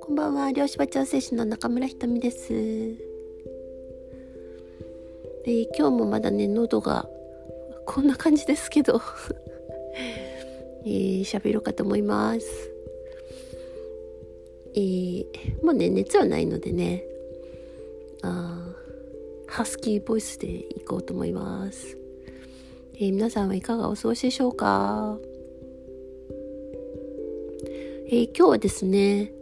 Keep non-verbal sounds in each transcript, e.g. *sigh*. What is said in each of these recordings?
こんばんは。漁師場調整士の中村ひとみです、えー、今日もまだね喉がこんな感じですけど。*laughs* えー、喋ろうかと思います。えー、もうね熱はないのでね。あハスキーボイスでいこうと思います、えー、皆さんはいかがお過ごしでしょうか？えー、今日はですね、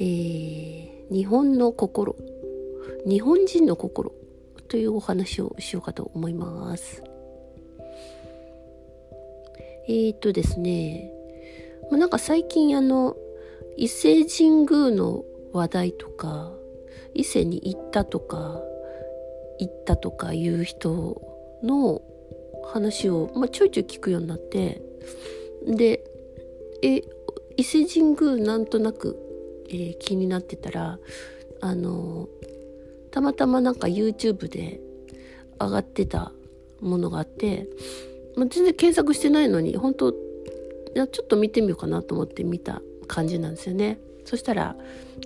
えー、日本の心日本人の心というお話をしようかと思います。え、っとですね、まあ、なんか最近あの伊勢神宮の話題とか伊勢に行ったとか行ったとかいう人の話を、まあ、ちょいちょい聞くようになってでえ伊勢神宮なんとなく、えー、気になってたらあのたまたまなんか YouTube で上がってたものがあって、まあ、全然検索してないのに本当いやちょっと見てみようかなと思って見た感じなんですよね。そしたら、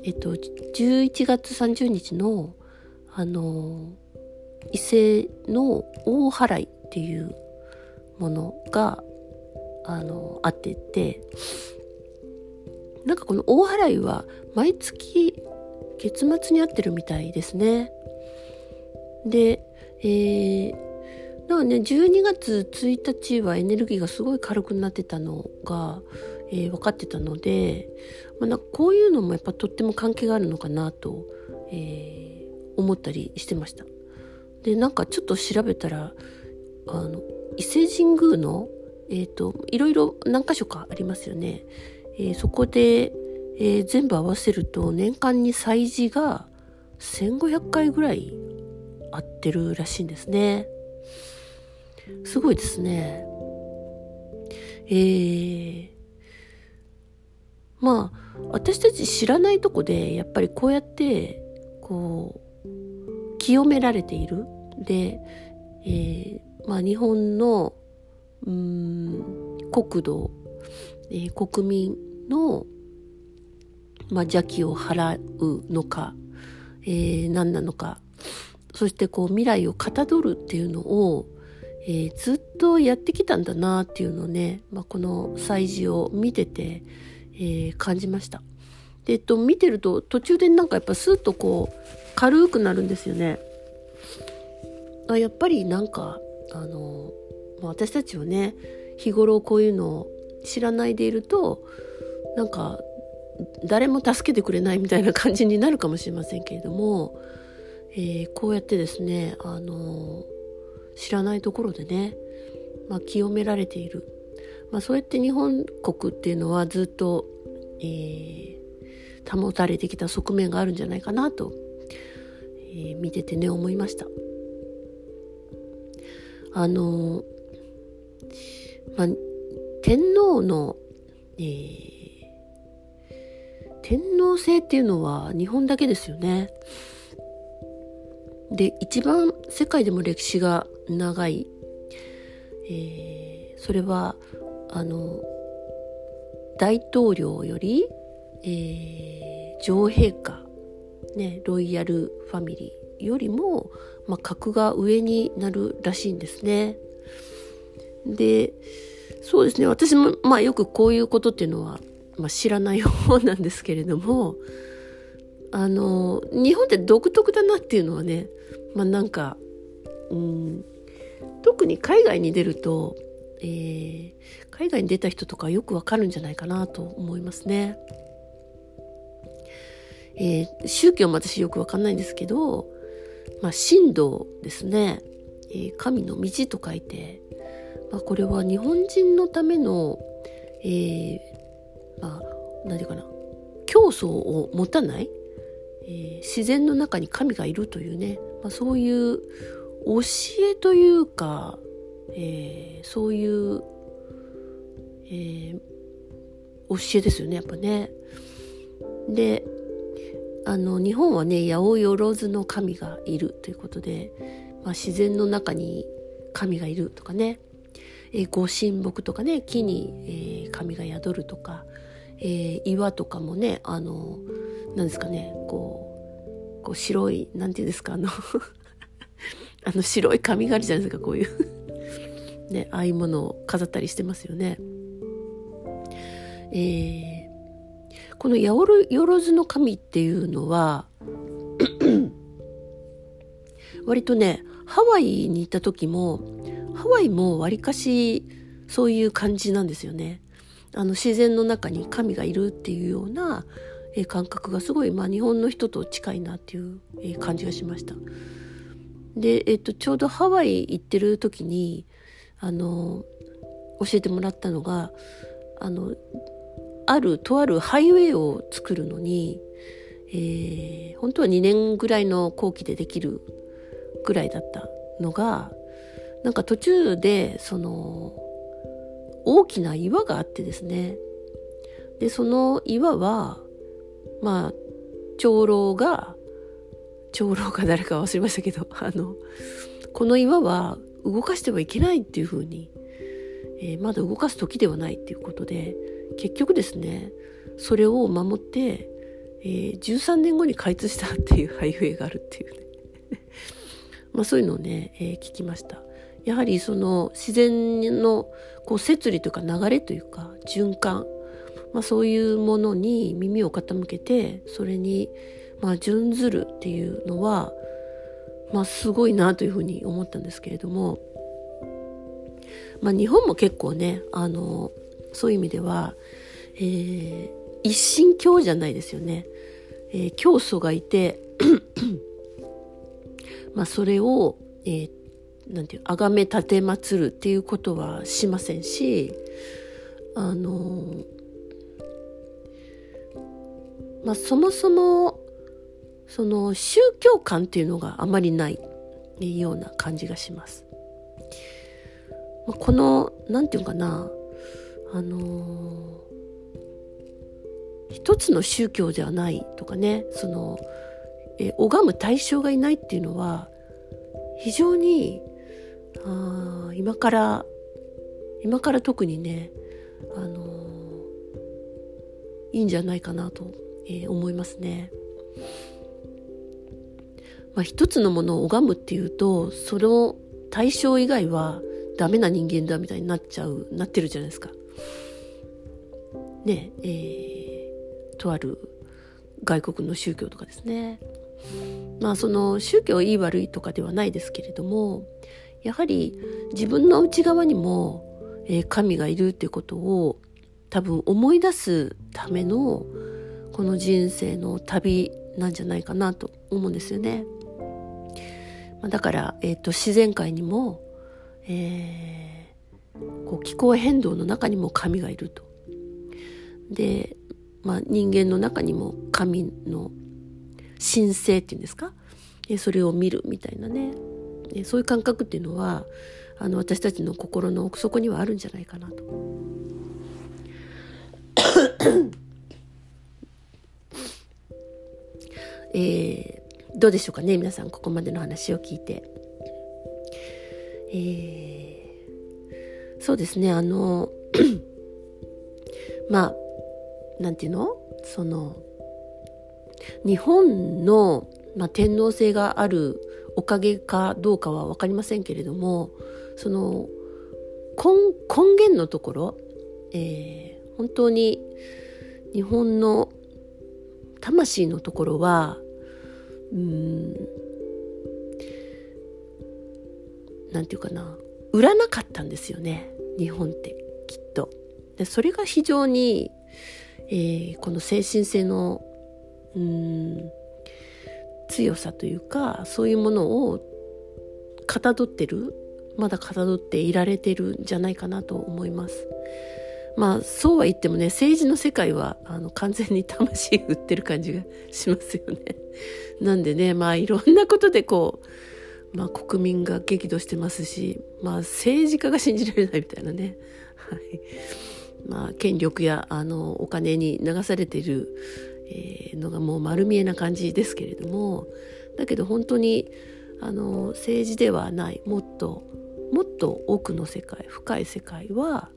えっと、11月30日のあの伊勢の大払いっていうものがあのあっててなんかこの大払いは毎月月末に合ってるみたいですね。で、えー、だかね、12月1日はエネルギーがすごい軽くなってたのが、えー、分かってたので、まあ、なんかこういうのもやっぱとっても関係があるのかなと、えー、思ったりしてました。で、なんかちょっと調べたら、あの、伊勢神宮の、えっ、ー、と、いろいろ何箇所かありますよね。えー、そこで、えー、全部合わせると年間に催事が1500回ぐらい合ってるらしいんですね。すごいですね。えー、まあ私たち知らないとこでやっぱりこうやってこう清められているで、えー、まあ日本のうん国土、えー、国民の、まあ、邪気を払うのか、えー、何なのかそしてこう未来をかたどるっていうのを、えー、ずっとやってきたんだなっていうのをね、まあ、この祭事を見てて、えー、感じました。で、えっと、見てると途中でなんかやっぱスーッとこう軽くなるんですよね。あやっぱりなんかあの、まあ、私たちはね日頃こういうのを知らないでいるとなんか誰も助けてくれないみたいな感じになるかもしれませんけれども、えー、こうやってですね、あの、知らないところでね、まあ、清められている、まあ、そうやって日本国っていうのはずっと、えー、保たれてきた側面があるんじゃないかなと、え見ててね思いました。あのまあ、天皇の、えー天皇制っていうのは日本だけですよね。で一番世界でも歴史が長い、えー、それはあの大統領より、えー、女王陛下、ね、ロイヤルファミリー。よりも、まあ、格が上になるらしいんですね。でそうですね私も、まあ、よくこういうことっていうのはまあ、知らない方なんですけれどもあの日本って独特だなっていうのはねまあなんか、うん、特に海外に出ると、えー、海外に出た人とかよくわかるんじゃないかなと思いますね。えー、宗教も私よくわかんないんですけど、まあ、神道ですね、えー、神の道と書いて、まあ、これは日本人のための、えー、まあ何て言うかな競争を持たない、えー、自然の中に神がいるというね、まあ、そういう教えというか、えー、そういう、えー、教えですよねやっぱね。であの日本はね八百万の神がいるということで、まあ、自然の中に神がいるとかね、えー、ご神木とかね木に、えー、神が宿るとか、えー、岩とかもねあのなんですかねこうこう白いなんていうんですかあの *laughs* あの白い紙があるじゃないですかこういう。*laughs* ねああいうものを飾ったりしてますよね。えー、この八百万の神っていうのは *clears throat* 割とねハワイに行った時もハワイもわりかしそういう感じなんですよね。あの自然の中に神がいるっていうような、え感覚がすごい、まあ、日本の人と近いなっていう、え感じがしました。で、えっと、ちょうどハワイ行ってる時にあの教えてもらったのがあのあるとあるハイウェイを作るのに、えー、本当は2年ぐらいの工期でできるぐらいだったのがなんか途中でその大きな岩があってですね。でその岩はまあ長老が長老か誰か忘れましたけど *laughs* あのこの岩は動かしてはいけないっていうふうに、えー、まだ動かす時ではないっていうことで結局ですねそれを守って、えー、13年後に開通したっていうハイウェイがあるっていうね。*laughs* まあそういうのをね、えー、聞きました。やはりその自然のこう摂理というか流れというか循環、まあ、そういうものに耳を傾けてそれにまあ準ずるっていうのは、まあ、すごいなというふうに思ったんですけれども、まあ、日本も結構ねあのそういう意味では、えー、一神教じゃないですよね。えー、教祖がいて *clears throat* まあ、それを、えー、なんていう、崇め立てまつるっていうことはしませんし、あの、まあ、そもそも、その宗教観っていうのがあまりないような感じがします。まあ、この、なんていうかな、あの一つの宗教ではないとかね、その、え拝む対象がいないっていうのは非常にあ今から今から特にね、あのー、いいんじゃないかなと、えー、思いますね。まあ、一つのものを拝むっていうとその対象以外はダメな人間だみたいになっちゃうなってるじゃないですか。ねえー、とある外国の宗教とかですね。まあその宗教いい悪いとかではないですけれどもやはり自分の内側にも、えー、神がいるっていうことを多分思い出すためのこの人生の旅なんじゃないかなと思うんですよね。ま、だから、えーと、自然界にも、えー、こう気候変動の中にも神がいると。で、まあ、人間の中にも神の神聖っていうんですか？それを見るみたいなねそういう感覚っていうのはあの私たちの心の奥底にはあるんじゃないかなと。えー、どうでしょうかね皆さんここまでの話を聞いて。えー、そうですね。あの *clears throat* まあなんていうの？その日本の、まあ、天皇制があるおかげかどうかは分かりませんけれどもその根根源のところ、えー、本当に日本の魂のところはうんなんていうかな。売らなかったんですよね日本ってきっと。でそれが非常に、えー、この精神性のうん強さというかそういうものをかたどってるまだかたどっていられてるんじゃないかなと思います。まあそうは言ってもね政治の世界はあの完全に魂売ってる感じがしますよね。なんでねまあいろんなことでこう、まあ、国民が激怒してますし、まあ、政治家が信じられないみたいなね。はいまあ、権力やあのお金に流されているえー、のがもう丸見えな感じですけれどもだけど本当にあの政治ではないもっともっと奥の世界深い世界は、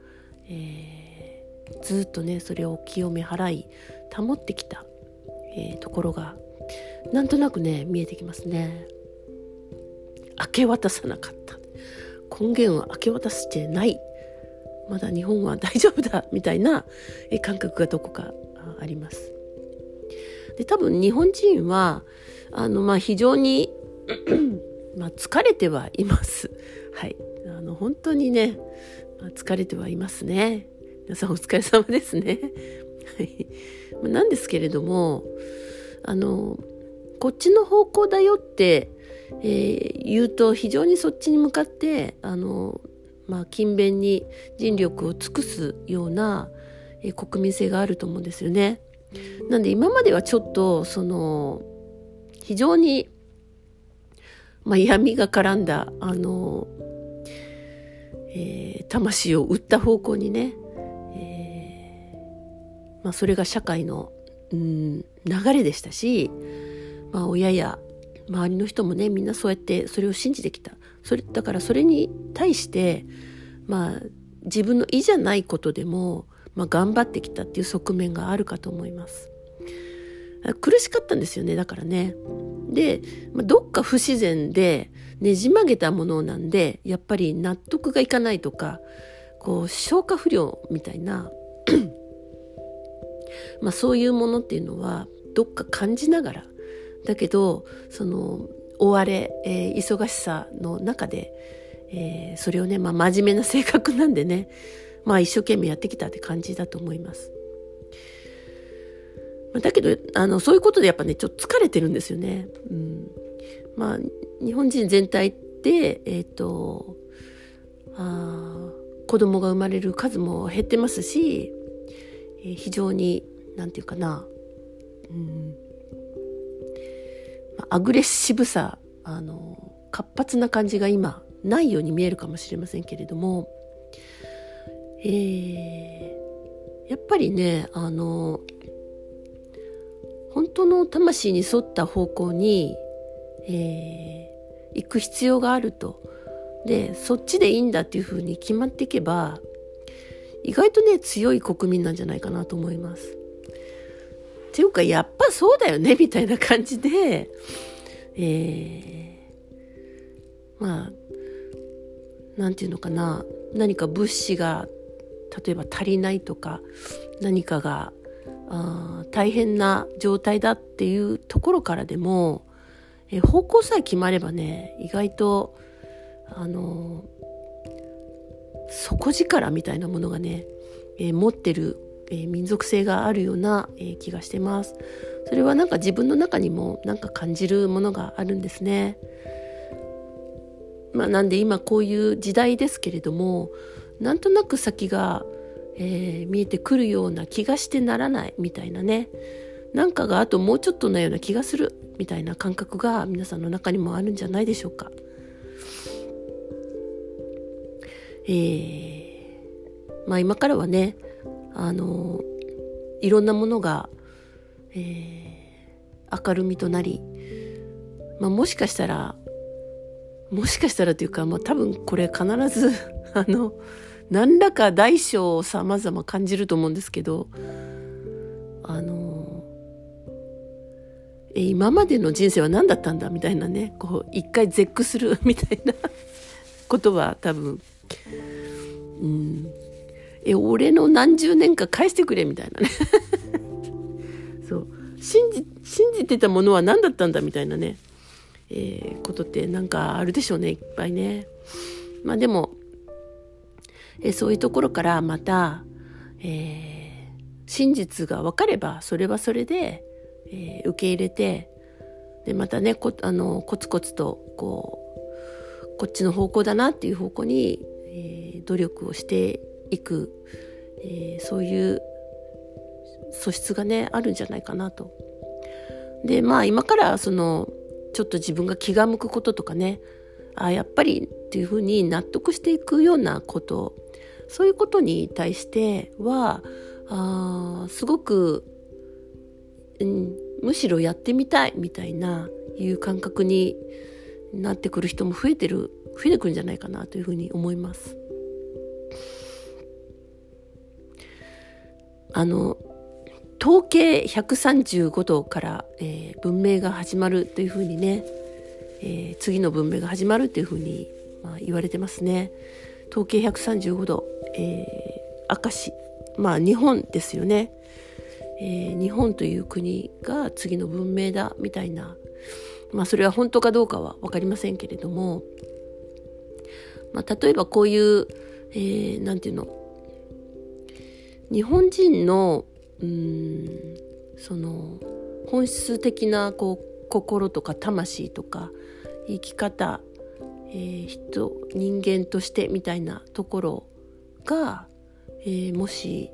えー、ずっとねそれを清め払い保ってきた、えー、ところがなんとなくね見えてきますね。明け渡さなかった根源を明け渡してないまだ日本は大丈夫だみたいな感覚がどこかあります。で多分日本人はあの、まあ、非常に *clears throat* まあ、疲れてはいます。はい。あの、本当にね、まあ、疲れてはいますね。皆さんお疲れ様ですね。はい。なんですけれども、あの、こっちの方向だよって、えー、言うと非常にそっちに向かって、あの、まあ、勤勉に尽力を尽くすような、えー、国民性があると思うんですよね。なんで今まではちょっと、その、非常にまあ、闇が絡んだ、あの、えー、魂を売った方向にね、えー、まあ、それが社会の、うん、流れでしたし、まあ、親や周りの人もね、みんなそうやってそれを信じてきた。それ、だからそれに対して、まあ、自分の意じゃないことでも、まあ、頑張ってきたっていう側面があるかと思います。苦しかったんですよね、だからね。で、まあ、どっか不自然でねじ曲げたものなんで、やっぱり納得がいかないとか、こう、消化不良みたいな *clears throat* まあそういうものっていうのは、どっか感じながら、だけど、その、追われ、えー、忙しさの中で、えー、それをね、まあ真面目な性格なんでね、まあ一生懸命やってきたって感じだと思います。だけど、あの、そういうことでやっぱね、ちょっと疲れてるんですよね。うん。まあ、日本人全体って、えっ、ー、と、あ子供が生まれる数も減ってますし、えー、非常に、なんていうかな、うん、アグレッシブさ、あの、活発な感じが今、ないように見えるかもしれませんけれども、えー、やっぱりね、あの、本当の魂に沿った方向に、えー、行く必要があると。で、そっちでいいんだっていうふうに決まっていけば、意外とね、強い国民なんじゃないかなと思います。っていうか、やっぱそうだよね、みたいな感じで、えー、まあ、なんていうのかな、何か物資が、例えば足りないとか、何かがあ大変な状態だっていうところからでも、え方向さえ決まればね意外とあの底力みたいなものがね、えー、持ってる、えー、民族性があるような、えー、気がしてます。それはなんか自分の中にもなんか感じるものがあるんですね。まあなんで今こういう時代ですけれどもなんとなく先がえー、見えてくるような気がしてならないみたいなねなんかがあともうちょっとなような気がするみたいな感覚が皆さんの中にもあるんじゃないでしょうか。えー、まあ今からはねあのいろんなものが、えー、明るみとなり、まあ、もしかしたらもしかしたらというか、まあ、多分これ必ず *laughs* あの何らか大小を様々感じると思うんですけど、あの、え、今までの人生は何だったんだみたいなね、こう、一回絶句する *laughs* みたいなことは多分、うん、え、俺の何十年か返してくれみたいなね。そう。信じ、信じてたものは何だったんだみたいなね、えー、ことってなんかあるでしょうね、いっぱいね。まあでも、えそういうところからまた、えー、真実が分かればそれはそれで、えー、受け入れてでまたねこあのコツコツとこうこっちの方向だなっていう方向に、えー、努力をしていく、えー、そういう素質がねあるんじゃないかなと。でまあ今からそのちょっと自分が気が向くこととかねあやっぱりっていうふうに納得していくようなことそういうことに対してはあすごく、うん、むしろやってみたいみたいないう感覚になってくる人も増えてる増えてくるんじゃないかなというふうに思います。あの統計135度から、えー、文明が始まるというふうにね、えー、次の文明が始まるというふうに、まあ、言われてますね。統計135度、えー、明石。まあ日本ですよね、えー、日本という国が次の文明だみたいな。まあそれは本当かどうかは分かりませんけれども、まあ、例えばこういう、えー、ていうの？日本人のうんその本質的なこう心とか魂とか生き方、えー、人人間としてみたいなところが、えー、もし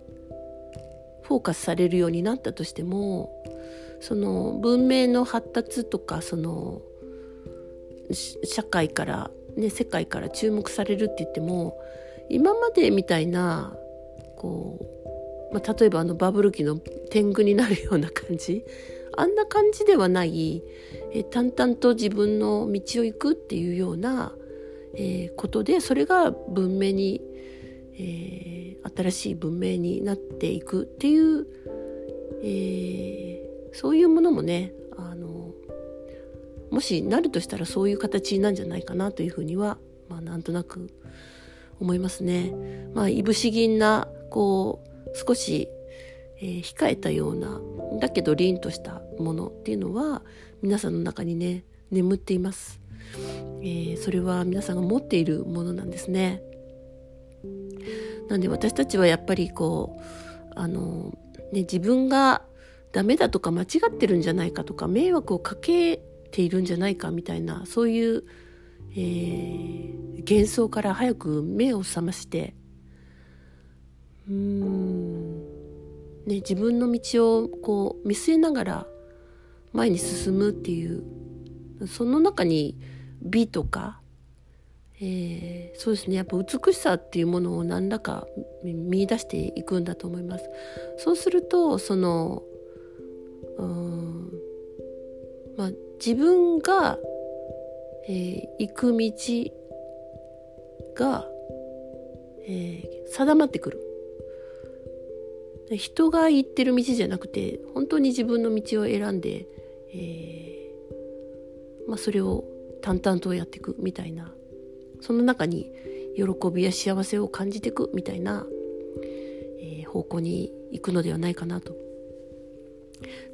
フォーカスされるようになったとしてもその文明の発達とかその社会から、ね、世界から注目されるって言っても今までみたいなこう、まあ、例えばあのバブル期の天狗になるような感じ？*laughs* あんな感じではないえ淡々と自分の道を行くっていうような、えー、ことでそれが文明に、えー、新しい文明になっていくっていう、えー、そういうものもねあのもしなるとしたらそういう形なんじゃないかなというふうには、まあ、なんとなく思いますね。まあ、いぶし銀なこう少し、えー、控えたようなだけど凛としたものっていうのは皆さんの中にね眠っています、えー、それは皆さんが持っているものなんですね。なんで私たちはやっぱりこうあの、ね、自分がダメだとか間違ってるんじゃないかとか迷惑をかけているんじゃないかみたいなそういう、えー、幻想から早く目を覚ましてうん、ね、自分の道をこう見据えながら前に進むっていうその中に美とかえー、そうですねやっぱ美しさっていうものを何らか見出していくんだと思います。そうするとそのうんまあ自分が、えー、行く道が、えー、定まってくる。人が行ってる道じゃなくて本当に自分の道を選んで、えーまあ、それを淡々とやっていくみたいなその中に喜びや幸せを感じていくみたいな、えー、方向に行くのではないかなと。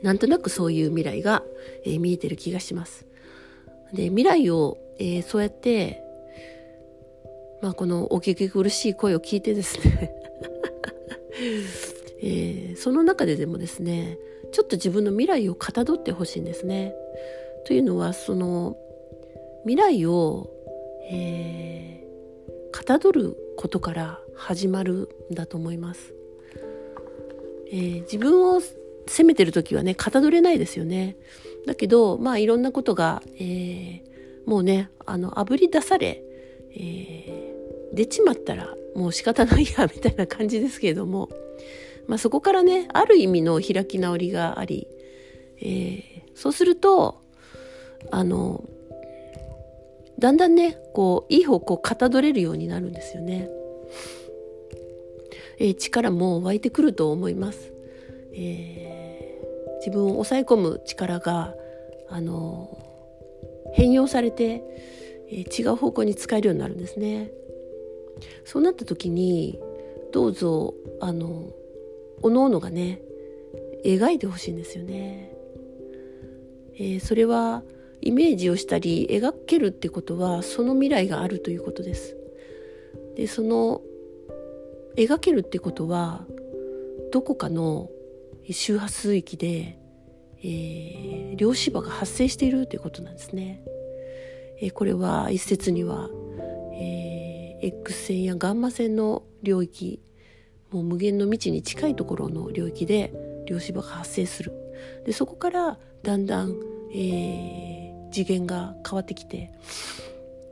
なんとなくそういう未来が、えー、見えてる気がします。で未来を、えー、そうやってまあこのお聞き苦しい声を聞いてですねえー、その中ででもですねちょっと自分の未来をかたどってほしいんですね。というのはその未来をえー、かたどることから始まるんだと思います、えー、自分を責めてる時はねかたどれないですよねだけどまあいろんなことが、えー、もうねあのあぶり出され、えー、出ちまったらもう仕方ないやみたいな感じですけれども、まあ、そこからねある意味の開き直りがあり、えー、そうするとあのだんだんねこういい方向かたどれるようになるんですよね、えー、力も湧いてくると思います、えー、自分を抑え込む力があの変容されて、えー、違う方向に使えるようになるんですね。そうなった時にどうぞあのおのおのがね描いてほしいんですよね、えー、それはイメージをしたり描けるってことはその未来があるということです。でその描けるってことはどこかの周波数域で、えー、量子場が発生しているということなんですね。えー、これは一説には、えー、X 線やガンマ線の領域もう無限の未知に近いところの領域で量子場が発生する。でそこからだんだん、えー次元が変わってきて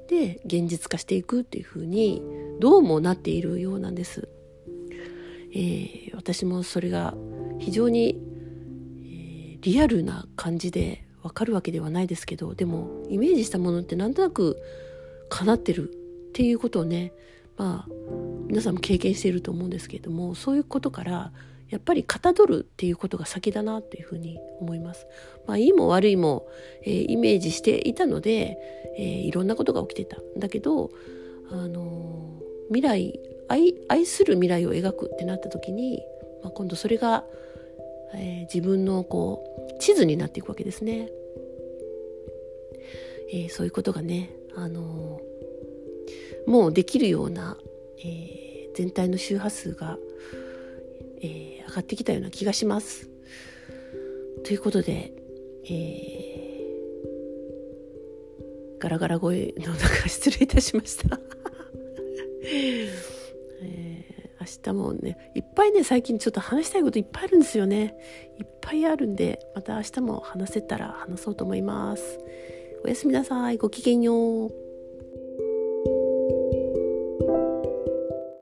で現実化していくっていう風にどうもなっているようなんです。えー、私もそれが非常に、えー、リアルな感じでわかるわけではないですけどでもイメージしたものってなんとなく叶ってるっていうことをねまあ皆さんも経験していると思うんですけれどもそういうことからやっぱりかたどるっていうことが先だなっていうふうに思います。まあいいも悪いも、えー、イメージしていたので、えー、いろんなことが起きてたん。だけど、あのー、未来愛愛する未来を描くってなった時に、まあ、今度それが、え自分のこう地図になっていくわけですね。えそういうことがね、あのもうできるような、え全体の周波数がえー、上がってきたような気がします。ということで、えー、ガラガラ声の中失礼いたしました。*laughs* えー、明日もねいっぱいね最近ちょっと話したいこといっぱいあるんですよねいっぱいあるんでまた明日も話せたら話そうと思いますおやすみなさいごきげんよう